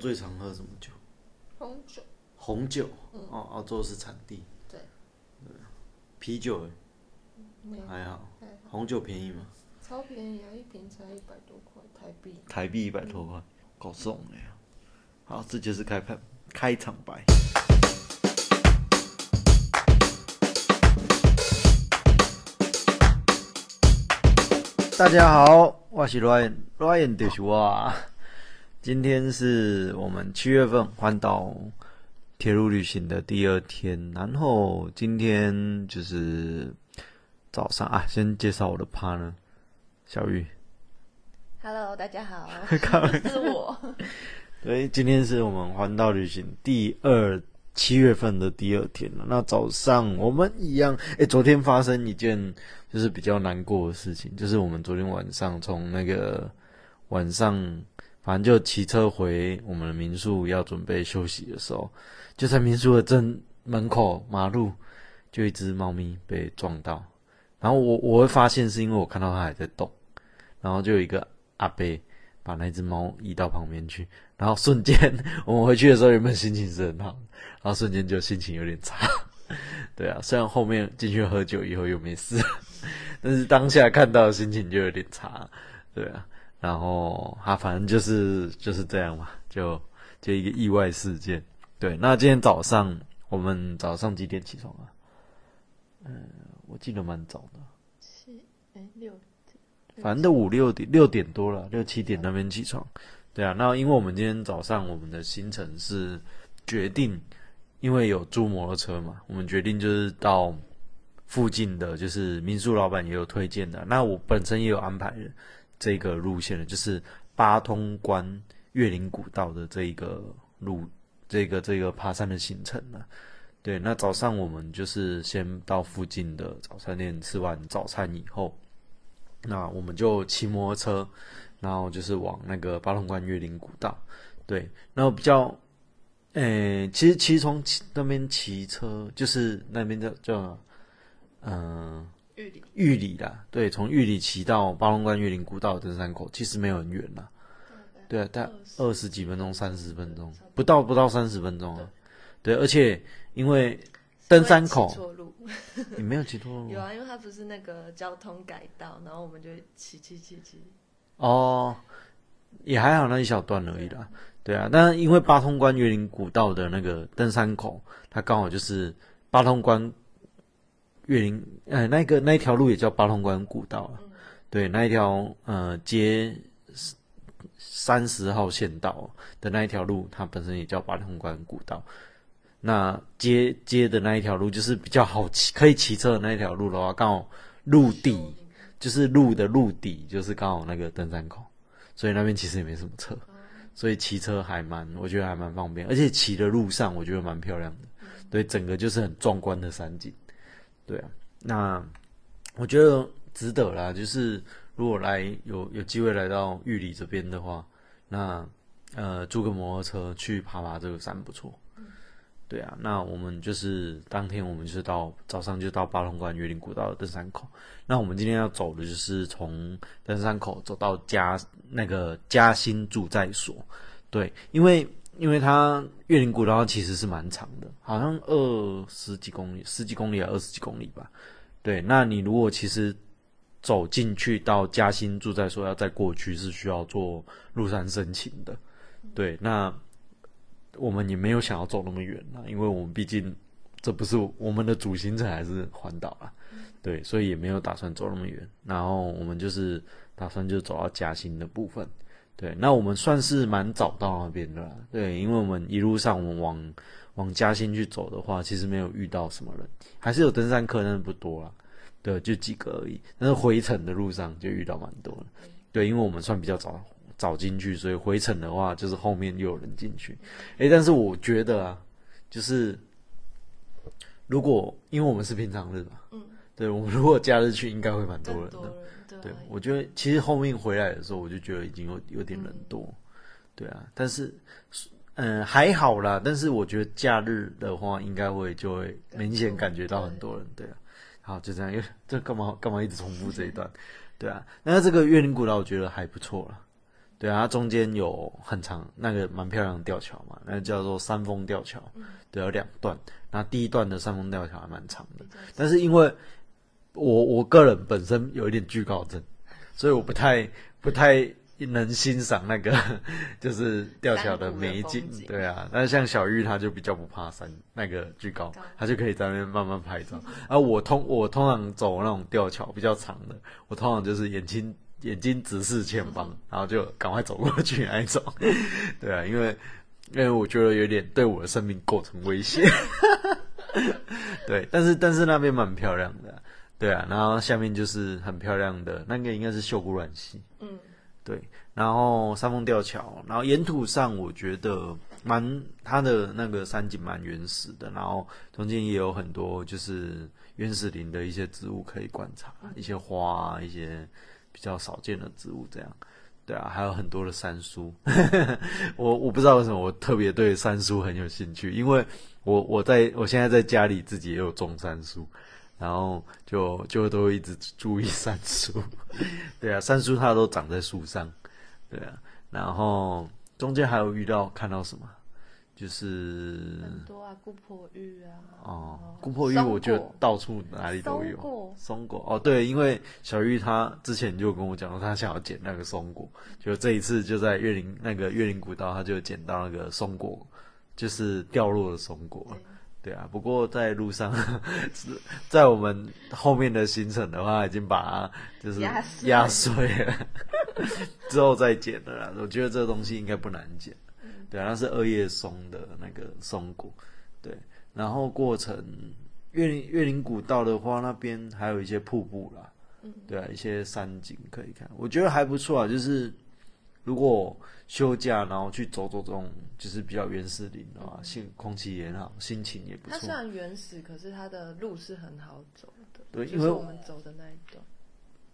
最常喝什么酒？红酒，红酒。哦，澳洲是产地。对。啤酒欸没有还好。还好红酒便宜吗？超便宜啊，一瓶才一百多块台币。台币一百多块，够送的呀。好，这就是开拍开场白。大家好，我是 Ryan，Ryan 就是我啊。今天是我们七月份环岛铁路旅行的第二天，然后今天就是早上啊，先介绍我的 partner 小玉。Hello，大家好，靠是我。对，今天是我们环岛旅行第二七月份的第二天了。那早上我们一样，诶，昨天发生一件就是比较难过的事情，就是我们昨天晚上从那个晚上，反正就骑车回我们的民宿要准备休息的时候，就在民宿的正门口马路，就一只猫咪被撞到。然后我我会发现是因为我看到它还在动，然后就有一个阿伯把那只猫移到旁边去，然后瞬间我们回去的时候原本心情是很好，然后瞬间就心情有点差。对啊，虽然后面进去喝酒以后又没事，但是当下看到的心情就有点差。对啊，然后他反正就是就是这样嘛，就就一个意外事件。对，那今天早上我们早上几点起床啊？嗯，我记得蛮早的。七哎六，反正都五六点六点多了，六七点那边起床。对啊，那因为我们今天早上我们的行程是决定，因为有租摩托车嘛，我们决定就是到附近的，就是民宿老板也有推荐的，那我本身也有安排的这个路线的，就是八通关岳林古道的这一个路，这个这个爬山的行程呢。对，那早上我们就是先到附近的早餐店吃完早餐以后，那我们就骑摩托车，然后就是往那个八通关岳林古道。对，然后比较，诶、其实其实从那边骑车，就是那边叫叫，嗯、玉里玉里啦，对，从玉里骑到八通关玉林古道登山口，其实没有很远啦。对啊，大概二十几分钟、三十分钟，不到不到三十分钟啊。对，而且因为登山口错路 你没有骑错路有啊，因为它不是那个交通改道，然后我们就骑骑骑骑。哦，也还好那一小段而已啦。对啊，但是因为八通关玉林古道的那个登山口，它刚好就是八通关岳林，呃，那个那一条路也叫八通关古道啊。对，那一条呃街三十号线道的那一条路，它本身也叫八通关古道。那接接的那一条路就是比较好骑，可以骑车的那一条路的话，刚好陆地就是路的陆底，就是刚好那个登山口，所以那边其实也没什么车，所以骑车还蛮，我觉得还蛮方便，而且骑的路上我觉得蛮漂亮的，对，整个就是很壮观的山景，对啊，那我觉得值得啦，就是如果来有有机会来到玉里这边的话，那呃租个摩托车去爬爬这个山不错。对啊，那我们就是当天我们就是到早上就到八通关岳林古道的登山口。那我们今天要走的就是从登山口走到嘉那个嘉兴住宅所。对，因为因为它岳林古道其实是蛮长的，好像二十几公里、十几公里啊，二十几公里吧。对，那你如果其实走进去到嘉兴住宅说，要再过去是需要做入山申请的。对，那我们也没有想要走那么远啦，因为我们毕竟这不是我们的主行程，还是环岛啦，对，所以也没有打算走那么远。然后我们就是打算就走到嘉兴的部分，对，那我们算是蛮早到那边的啦，对，因为我们一路上我们往往嘉兴去走的话，其实没有遇到什么人，还是有登山客，但是不多啦，对，就几个而已。但是回程的路上就遇到蛮多的，对，因为我们算比较早早进去，所以回程的话就是后面又有人进去。诶，但是我觉得啊，就是如果因为我们是平常日嘛，嗯，对我们如果假日去，应该会蛮多人的。对我觉得其实后面回来的时候，我就觉得已经有有点人多，对啊，但是嗯还好啦，但是我觉得假日的话，应该会就会明显感觉到很多人，对啊。好，就这样，因为这干嘛干嘛一直重复这一段？对啊，那这个岳林古道我觉得还不错了，对啊，它中间有很长那个蛮漂亮的吊桥嘛，那叫做山峰吊桥，对，有两段。那第一段的山峰吊桥还蛮长的，但是因为我我个人本身有一点惧高症，所以我不太不太能欣赏那个 就是吊桥的美景对啊，但是像小玉她就比较不怕山那个巨高，她就可以在那边慢慢拍照。而我通我通常走那种吊桥比较长的，我通常就是眼睛眼睛直视前方，然后就赶快走过去那一种。对啊，因为因为我觉得有点对我的生命构成威胁。对，但是但是那边蛮漂亮的啊、对啊，然后下面就是很漂亮的那个应该是秀姑峦溪，嗯，对，然后三峰吊桥，然后沿途上我觉得蛮它的那个山景蛮原始的，然后中间也有很多就是原始林的一些植物可以观察，一些花啊，一些比较少见的植物这样。对啊，还有很多的山书，我我不知道为什么我特别对山书很有兴趣，因为我我在我现在在家里自己也有种山苏，然后就就都会一直注意三叔。对啊，三叔它都长在树上，对啊，然后中间还有遇到看到什么，就是很多啊，姑婆芋啊，哦，姑婆芋我觉得到处哪里都有。松果松果哦，对，因为小玉她之前就跟我讲说，她想要捡那个松果，就这一次就在月林那个月林古道，她就捡到那个松果，就是掉落的松果。对啊，不过在路上是 在我们后面的行程的话，已经把它就是压碎压碎了，之后再剪的啦。我觉得这个东西应该不难剪。对啊，那是二叶松的那个松果。对，然后过程月林月林古道的话，那边还有一些瀑布啦，对啊，一些山景可以看，我觉得还不错啊。就是如果休假然后去走走这种就是比较原始林的话，心空气也很好，心情也不错它虽。然原始，可是它的路是很好走的。对因为就是我们走的那一段。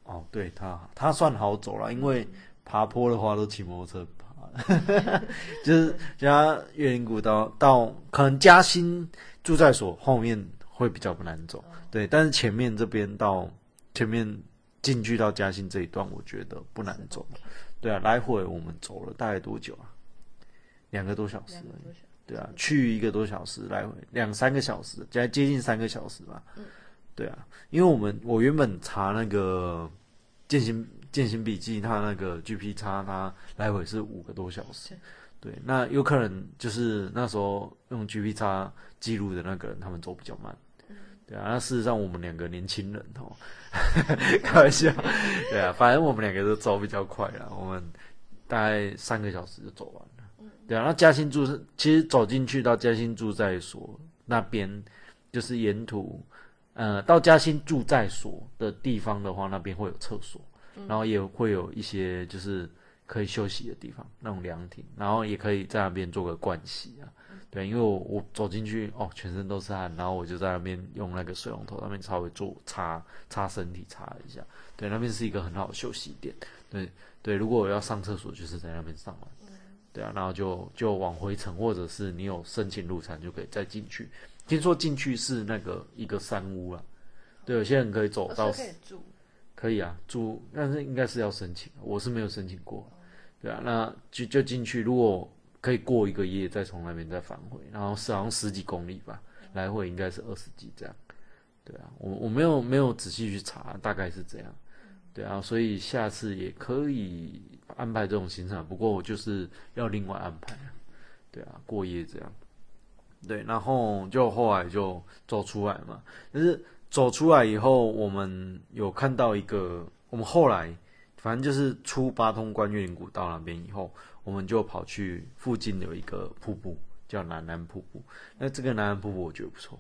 哦，对它它算好走了，因为爬坡的话都骑摩托车爬，就是加月林古道到可能嘉兴住在所后面会比较不难走，对，但是前面这边到前面进去到嘉兴这一段，我觉得不难走。对啊，来回我们走了大概多久啊？两个多小时对啊，去一个多小时，来回两三个小时，加接近三个小时吧。对啊，因为我们我原本查那个践行践行笔记，它那个 GP 叉它来回是五个多小时。对，那有可能就是那时候用 GP 叉记录的那个人，他们走比较慢。对啊，那事实上我们两个年轻人哦，开玩笑，对啊，反正我们两个都走比较快啦，我们大概三个小时就走完了。对啊，那嘉兴住是其实走进去到嘉兴住在所那边，就是沿途，呃，到嘉兴住在所的地方的话，那边会有厕所，然后也会有一些就是可以休息的地方，那种凉亭，然后也可以在那边做个盥洗啊。对，因为我我走进去哦，全身都是汗，然后我就在那边用那个水龙头那边稍微做擦擦身体擦一下。对，那边是一个很好的休息点。对对，如果我要上厕所，就是在那边上完。对啊，然后就就往回程，或者是你有申请入场就可以再进去。听说进去是那个一个山屋啊，对，有些人可以走哦到可以住，可以啊，住，但是应该是要申请，我是没有申请过，对啊，那就就进去，如果可以过一个夜，再从那边再返回，然后是好像十几公里吧，来回应该是二十几这样，对啊，我我没有没有仔细去查，大概是这样，对啊，所以下次也可以安排这种行程，不过我就是要另外安排，对啊，过夜这样。对，然后就后来就走出来嘛，但是走出来以后，我们有看到一个，我们后来反正就是出八通关岳林古道那边以后，我们就跑去附近有一个瀑布叫南南瀑布。那这个南南瀑布我觉得不错，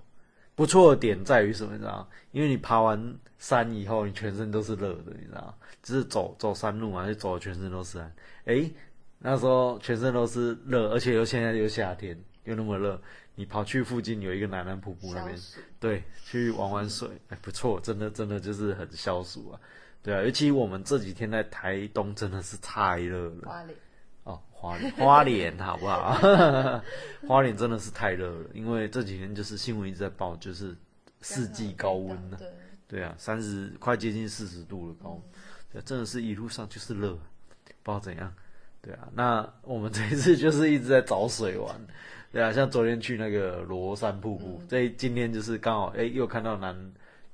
不错的点在于什么？你知道吗？因为你爬完山以后，你全身都是热的，你知道只？就是走走山路嘛，就走的全身都是汗。诶，那时候全身都是热，而且又现在又夏天，又那么热，你跑去附近有一个南南瀑布那边，对，去玩玩水，哎，不错，真的真的就是很消暑啊，对啊，尤其我们这几天在台东真的是太热了花莲哦，花莲 花莲好不好？花莲真的是太热了，因为这几天就是新闻一直在报，就是四季高温呢、对，对啊，三十快接近四十度了高温，对，真的是一路上就是热，不知道怎样，对啊，那我们 这一次就是一直在找水玩，对啊，像昨天去那个罗山瀑布，嗯。这、今天就是刚好哎、又看到南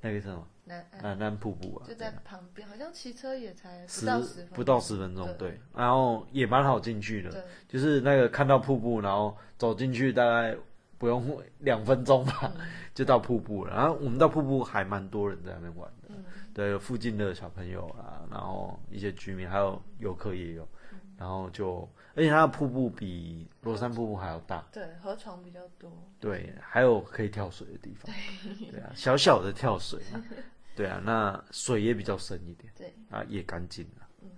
那个什么南岸。南南瀑布啊，就在旁边，好像骑车也才不十到十分，不到十分钟，对。对，然后也蛮好进去的，就是那个看到瀑布，然后走进去大概不用两分钟吧，嗯。就到瀑布了。然后我们到瀑布还蛮多人在那边玩的，嗯。对，附近的小朋友啊，然后一些居民，还有游客也有，嗯。然后就而且它的瀑布比罗山瀑布还要大，对，河床比较多，对，还有可以跳水的地方，对啊，小小的跳水啊，对啊，那水也比较深一点。对，啊，也干净啊，嗯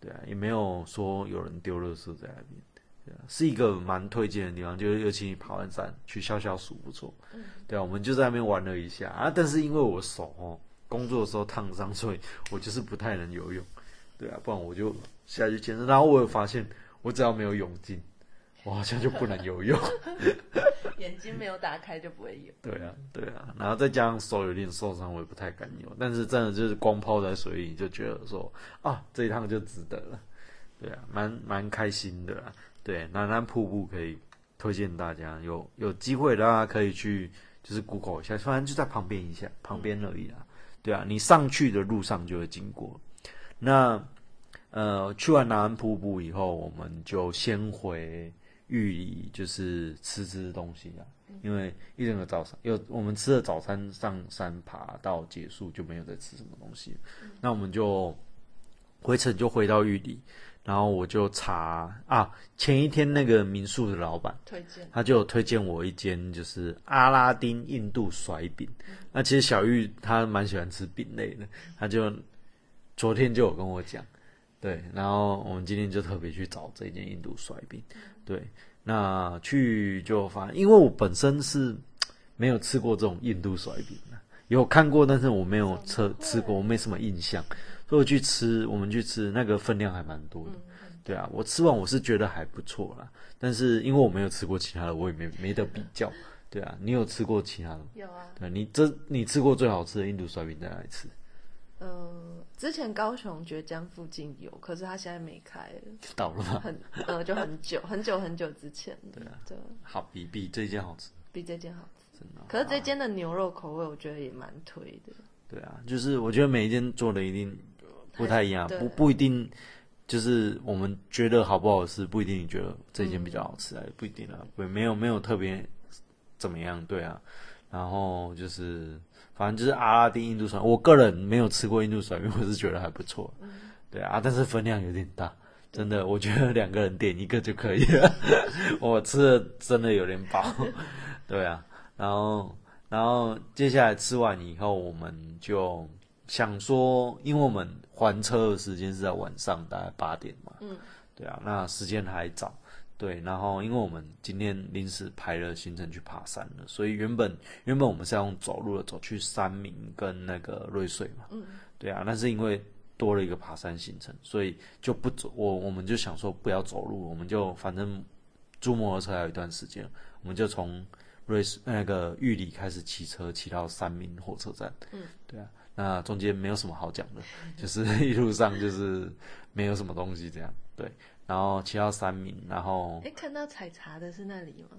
对啊，也没有说有人丢垃圾在那边，对啊，是一个蛮推荐的地方，就是尤其你爬完山去消消暑不错，嗯对啊，我们就在那边玩了一下啊，但是因为我手哦工作的时候烫伤，所以我就是不太能游泳，对啊，不然我就下去健身，然后我有发现，我只要没有泳镜，我好像就不能游泳。眼睛没有打开就不会有。对啊，对啊，然后再加上手有点受伤，我也不太敢游。但是真的就是光泡在水里，就觉得说啊，这一趟就值得了。对啊，蛮蛮开心的啦。对，南南瀑布可以推荐大家，有有机会大家可以去，就是 Google 一下，反正就在旁边一下，旁边而已啦。对啊，你上去的路上就会经过。那呃，去完南安瀑布以后，我们就先回玉里，就是吃吃东西啊。因为一整个早上有我们吃了早餐，上山爬到结束就没有再吃什么东西。那我们就回程就回到玉里，然后我就查啊，前一天那个民宿的老板。推荐，他就推荐我一间就是阿拉丁印度甩饼。那其实小玉她蛮喜欢吃饼类的，他就昨天就有跟我讲，对，然后我们今天就特别去找这件印度甩饼，对，那去就发现，因为我本身是没有吃过这种印度甩饼的，有看过，但是我没有吃吃过，我没什么印象，所以我去吃，我们去吃那个分量还蛮多的。对啊，我吃完我是觉得还不错啦，但是因为我没有吃过其他的，我也没没得比较。对啊，你有吃过其他的吗？有啊，对，你这你吃过最好吃的印度甩饼在哪里吃？呃，之前高雄绝江附近有，可是他现在没开了，倒了吗？很呃就很久 很久很久之前了，对啊对，好，比比这间好吃，比这间好吃。真的。可是这间的牛肉口味，我觉得也蛮推的。对啊，就是我觉得每一间做的一定不太一样，不不一定就是我们觉得好不好吃，不一定你觉得这间比较好吃，哎、不一定啊，不没有没有特别怎么样，对啊。然后就是反正就是阿拉丁印度甩，我个人没有吃过印度酸因为，我是觉得还不错，对啊，但是分量有点大。真的，我觉得两个人点一个就可以了。我吃的真的有点饱，对啊。然后，然后接下来吃完以后，我们就想说，因为我们还车的时间是在晚上，大概八点嘛，嗯，对啊，那时间还早，对。然后，因为我们今天临时排了行程去爬山了，所以原本原本我们是要用走路的走去三明跟那个瑞穗嘛，嗯，对啊，但是因为多了一个爬山行程，所以就不走。我我们就想说不要走路，我们就反正租摩托车还有一段时间，我们就从瑞士那个玉里开始骑车，骑到三明火车站。嗯，对啊，那中间没有什么好讲的，就是 一路上就是没有什么东西这样。对，然后骑到三明，然后哎，看到采茶的是那里吗？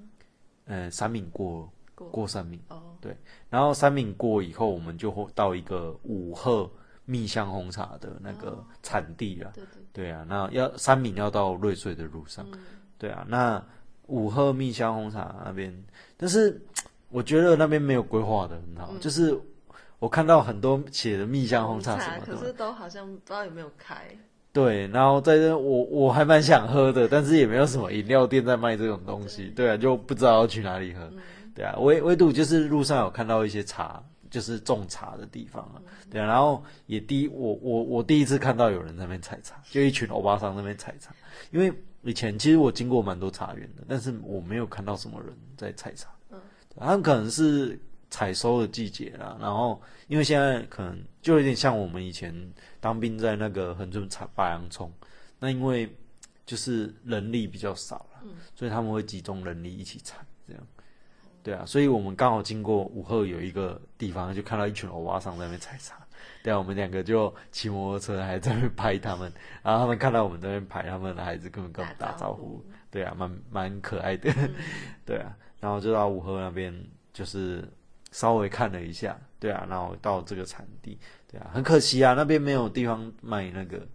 呃三明过过过三明。哦，对然后三明过以后，我们就会到一个五鹤蜜香红茶的那个产地了。对对，对啊，那要三明要到瑞穗的路上。对啊，那五鹤蜜香红茶那边，但是 我觉得那边没有规划的很好，就是我看到很多写的蜜香红茶什么的，可是都好像不知道有没有开。对，然后在这我我还蛮想喝的，但是也没有什么饮料店在卖这种东西，对啊，就不知道要去哪里喝，对啊，唯唯独就是路上有看到一些茶，就是种茶的地方啊，对啊，然后也第一我我我第一次看到有人在那边采茶，就一群欧巴桑在那边采茶，因为以前其实我经过蛮多茶园的，但是我没有看到什么人在采茶，嗯，他们可能是采收的季节啦，然后因为现在可能就有点像我们以前当兵在那个恒春采白洋葱，那因为就是人力比较少了，所以他们会集中人力一起采，这样，对啊，所以我们刚好经过武鹤有一个地方，就看到一群欧巴桑在那边采茶，对啊，我们两个就骑摩托车还在那边拍他们，然后他们看到我们在那边拍，他们的孩子根本跟我们打招呼，对啊，蛮蛮可爱的，对啊，然后就到五河那边，就是稍微看了一下，对啊，然后到这个产地，对啊，很可惜啊，那边没有地方卖那个，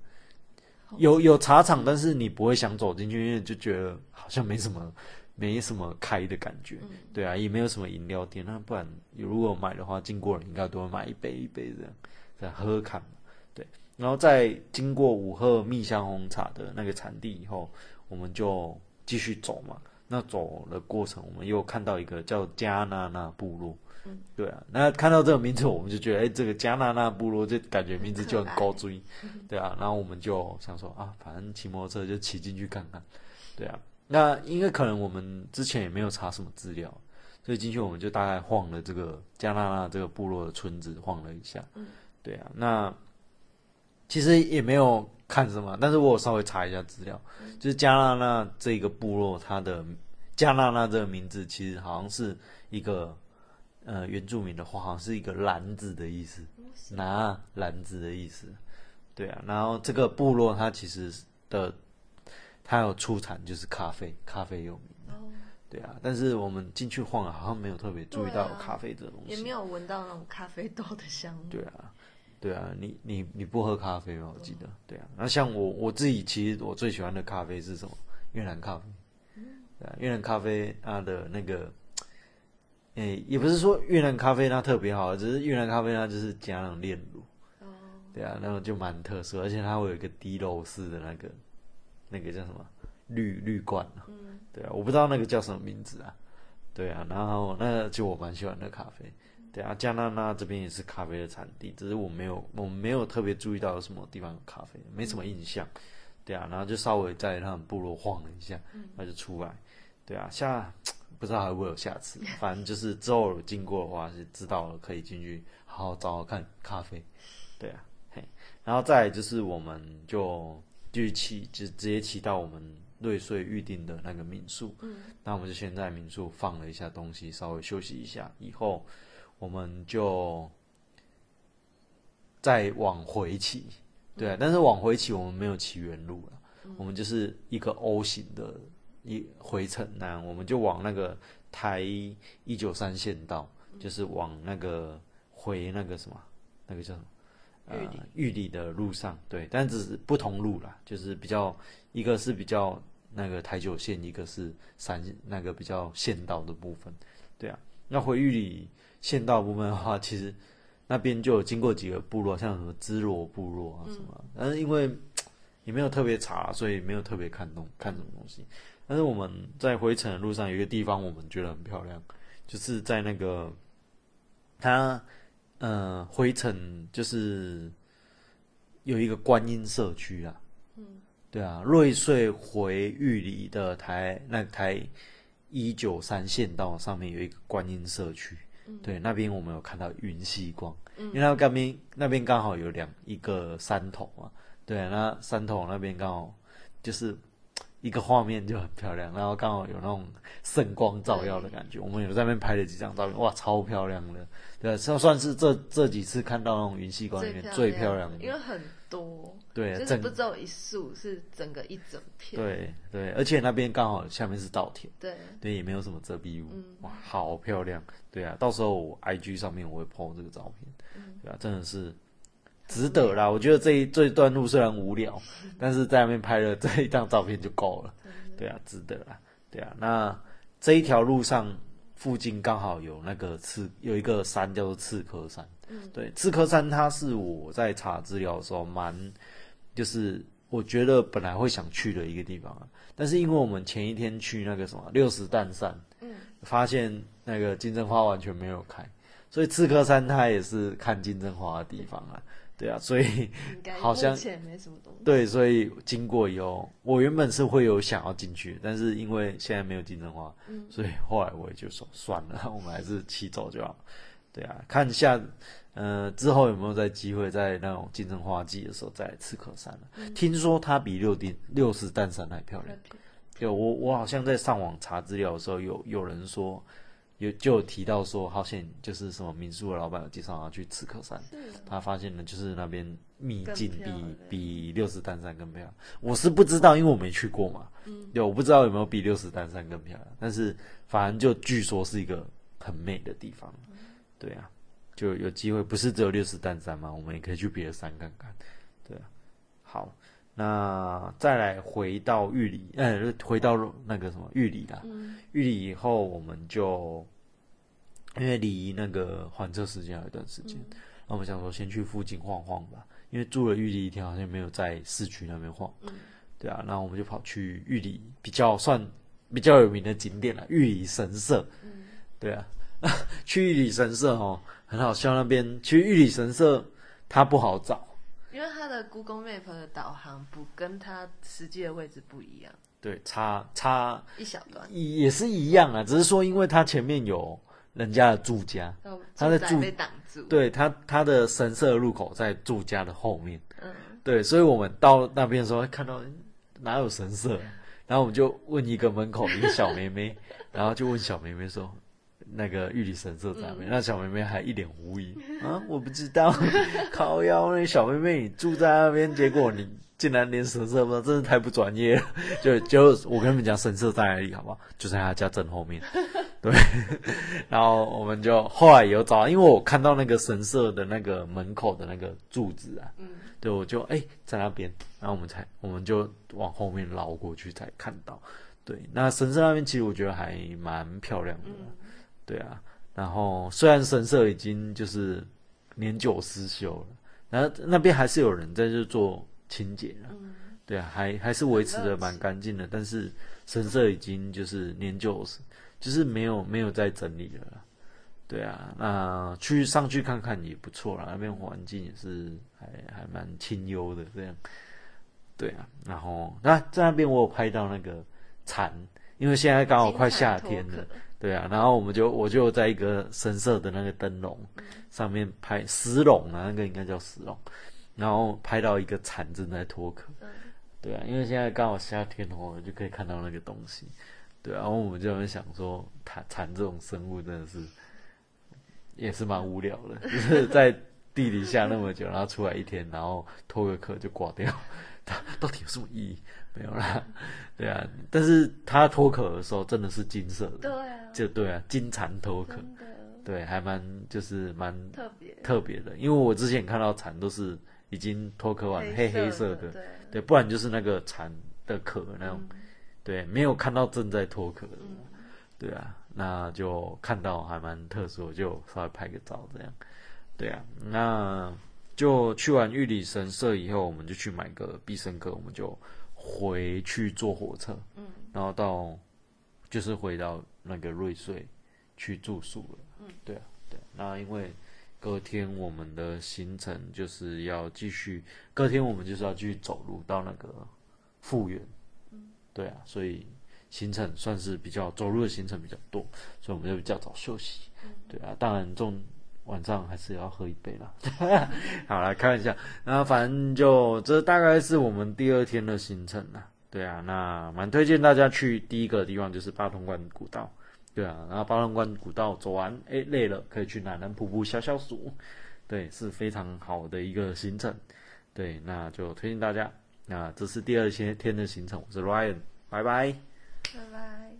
有有茶厂，但是你不会想走进去，因为就觉得好像没什么。没什么开的感觉，对啊，也没有什么饮料店。那不然如果买的话，经过人应该都会买一杯一杯这样在喝看。对，然后在经过五鹤蜜香红茶的那个产地以后，我们就继续走嘛。那走的过程，我们又看到一个叫加纳纳部落。嗯，对啊，那看到这个名字，我们就觉得，哎，这个加纳纳部落，就感觉名字就很高追，对啊。然后我们就想说，啊，反正骑摩托车就骑进去看看，对啊。那因为可能我们之前也没有查什么资料，所以进去我们就大概晃了这个加纳纳这个部落的村子，晃了一下。嗯，对啊，那其实也没有看什么，但是我稍微查一下资料，就是加纳纳这个部落，它的加纳纳这个名字其实好像是一个呃原住民的话，好像是一个篮子的意思，拿篮子的意思。对啊，然后这个部落它其实的。它有出产就是咖啡，咖啡有名。哦，对啊，但是我们进去晃啊，好像没有特别注意到咖啡这东西，也没有闻到那种咖啡豆的香味。对啊，对啊，你你你不喝咖啡吗？我记得，对啊。那像我我自己，其实我最喜欢的咖啡是什么？越南咖啡。嗯，对啊，越南咖啡它的那个，诶，也不是说越南咖啡它特别好，只是越南咖啡它就是加上炼乳。哦，对啊，那种就蛮特色，而且它会有一个滴漏式的那个。那个叫什么绿绿罐啊？嗯，对啊，我不知道那个叫什么名字啊。对啊，然后那就我蛮喜欢的咖啡。对啊，加拿大这边也是咖啡的产地，只是我没有我没有特别注意到有什么地方有咖啡，没什么印象。对啊，然后就稍微在他们部落晃了一下，那就出来。对啊，下不知道还会有下次，反正就是之后经过的话是知道了，可以进去好好找找看咖啡。对啊，嘿，然后再就是我们就。就骑就直接骑到我们瑞穗预定的那个民宿，嗯，那我们就先在民宿放了一下东西，稍微休息一下，以后我们就再往回骑，对，但是往回骑我们没有骑原路了，我们就是一个 O 型的一回程，那我们就往那个台一九三线道，就是往那个回那个什么，那个叫什么？呃，玉里的路上，对，但只是不同路啦，就是比较一个是比较那个台九线，一个是三那个比较县道的部分，对啊。那回玉里县道部分的话，其实那边就有经过几个部落，像什么芝罗部落啊什么，但是因为 也没有特别查，所以没有特别看懂看什么东西。但是我们在回程的路上有一个地方，我们觉得很漂亮，就是在那个它。呃，回程就是有一个观音社区啊，嗯，对啊，瑞穗回玉里的台那台一九三县道上面有一个观音社区，对，那边我们有看到云溪光，因为那边那边刚好有两一个山头嘛，对，那山头那边刚好就是。一个画面就很漂亮，然后刚好有那种圣光照耀的感觉。我们有在那边拍了几张照片，哇，超漂亮的，对，算算是这这几次看到那种云溪光里面最漂亮。的，因为很多，对，就是不只有一束，是整个一整片，对对，而且那边刚好下面是稻田，对。对，也没有什么遮蔽物，哇，好漂亮，对啊，到时候我 IG 上面我会 po 这个照片，对啊，真的是。值得啦，我觉得这一这一段路虽然无聊，但是在那边拍了 这一张照片就够了。对啊，值得啦。对啊，那这一条路上附近刚好有那个刺，有一个山叫做刺客山。嗯，对，刺客山它是我在查资料的时候蛮，就是我觉得本来会想去的一个地方啊，但是因为我们前一天去那个什么六十担山，嗯，发现那个金针花完全没有开，所以刺客山它也是看金针花的地方啊。对啊，所以好像对，所以经过以后，我原本是会有想要进去，但是因为现在没有金针花，所以后来我也就说算了，我们还是骑走就好。对啊，看一下，呃，之后有没有再机会在那种竞争花季的时候再来刺客山了。听说它比六丁六十担山还漂亮。对，我我好像在上网查资料的时候，有有人说有就有提到说，好像就是什么民宿的老板有介绍他去刺客山，他发现呢就是那边秘境比比六十丹山更漂亮。我是不知道，因为我没去过嘛，嗯，对，我不知道有没有比六十丹山更漂亮，但是反正就据说是一个很美的地方，对啊，就有机会不是只有六十丹山嘛，我们也可以去别的山看看，对啊，好。那再来回到玉里，呃，回到那个什么玉里啦，嗯。玉里以后我们就因为离那个还车时间还有一段时间，那我们想说先去附近晃晃吧，因为住了玉里一天好像没有在市区那边晃，嗯。对啊，那我们就跑去玉里比较算比较有名的景点了，玉里神社，嗯。对啊，去玉里神社哦，很好笑，那边去玉里神社它不好找，因为它的 Google Map 的导航不跟它实际的位置不一样，对，差差一小段，也是一样啊，只是说因为它前面有人家的住家，它的住被挡住，，对它它的神社入口在住家的后面，嗯，对，所以我们到那边的时候看到诶哪有神社，然后我们就问一个门口一个小妹妹，然后就问小妹妹说。那个玉里神社在那边？那小妹妹还一脸狐疑 啊，我不知道，靠腰那小妹妹你住在那边，结果你竟然连神社不知道，真是太不专业了。就就我跟你们讲，神社在哪里好不好？就在他家正后面。对，然后我们就后来有找，因为我看到那个神社的那个门口的那个柱子啊，嗯，对，我就哎、在那边，然后我们才我们就往后面绕过去才看到。对，那神社那边其实我觉得还蛮漂亮的，嗯对啊。然后虽然神社已经就是年久失修了，然后那边还是有人在这做清洁了，嗯对啊，还还是维持的蛮干净的，但是神社已经就是年久失，就是没有没有再整理了啦。对啊，那去上去看看也不错啦，那边环境也是还还蛮清幽的这样。对啊，然后那在那边我有拍到那个蝉，因为现在刚好快夏天了，对啊，然后我们就我就在一个深色的那个灯笼上面拍石龙啊，那个应该叫石龙，然后拍到一个蝉正在脱壳，嗯。对啊，因为现在刚好夏天哦，就可以看到那个东西，对啊，然后我们就在想说，蝉蝉这种生物真的是也是蛮无聊的，就是在地底下那么久，然后出来一天，然后脱个壳就挂掉，它 到底有什么意义？没有啦，对啊，但是他脱壳的时候真的是金色的，对啊，就对啊，金蝉脱壳，对，还蛮就是蛮特别，特别的，因为我之前看到蝉都是已经脱壳完黑黑色的，对，对，不然就是那个蝉的壳那种，嗯对，没有看到正在脱壳的，嗯对啊，那就看到还蛮特殊，我就稍微拍个照这样，对啊，那就去完玉里神社以后，我们就去买个必胜客，我们就回去坐火车，嗯然后到就是回到那个瑞穗去住宿了。嗯，对啊，对啊。那因为隔天我们的行程就是要继续，隔天我们就是要继续走路到那个复原。嗯，对啊，所以行程算是比较走路的行程比较多，所以我们就比较早休息。嗯对啊，当然中晚上还是要喝一杯啦。好啦，开玩笑。那反正就这大概是我们第二天的行程啦。对啊，那蛮推荐大家去第一个地方就是八通关古道。对啊，然后八通关古道走完，哎累了可以去南南瀑布消消暑。对，是非常好的一个行程。对，那就推荐大家。那这是第二天天的行程，我是 Ryan，拜拜。拜拜。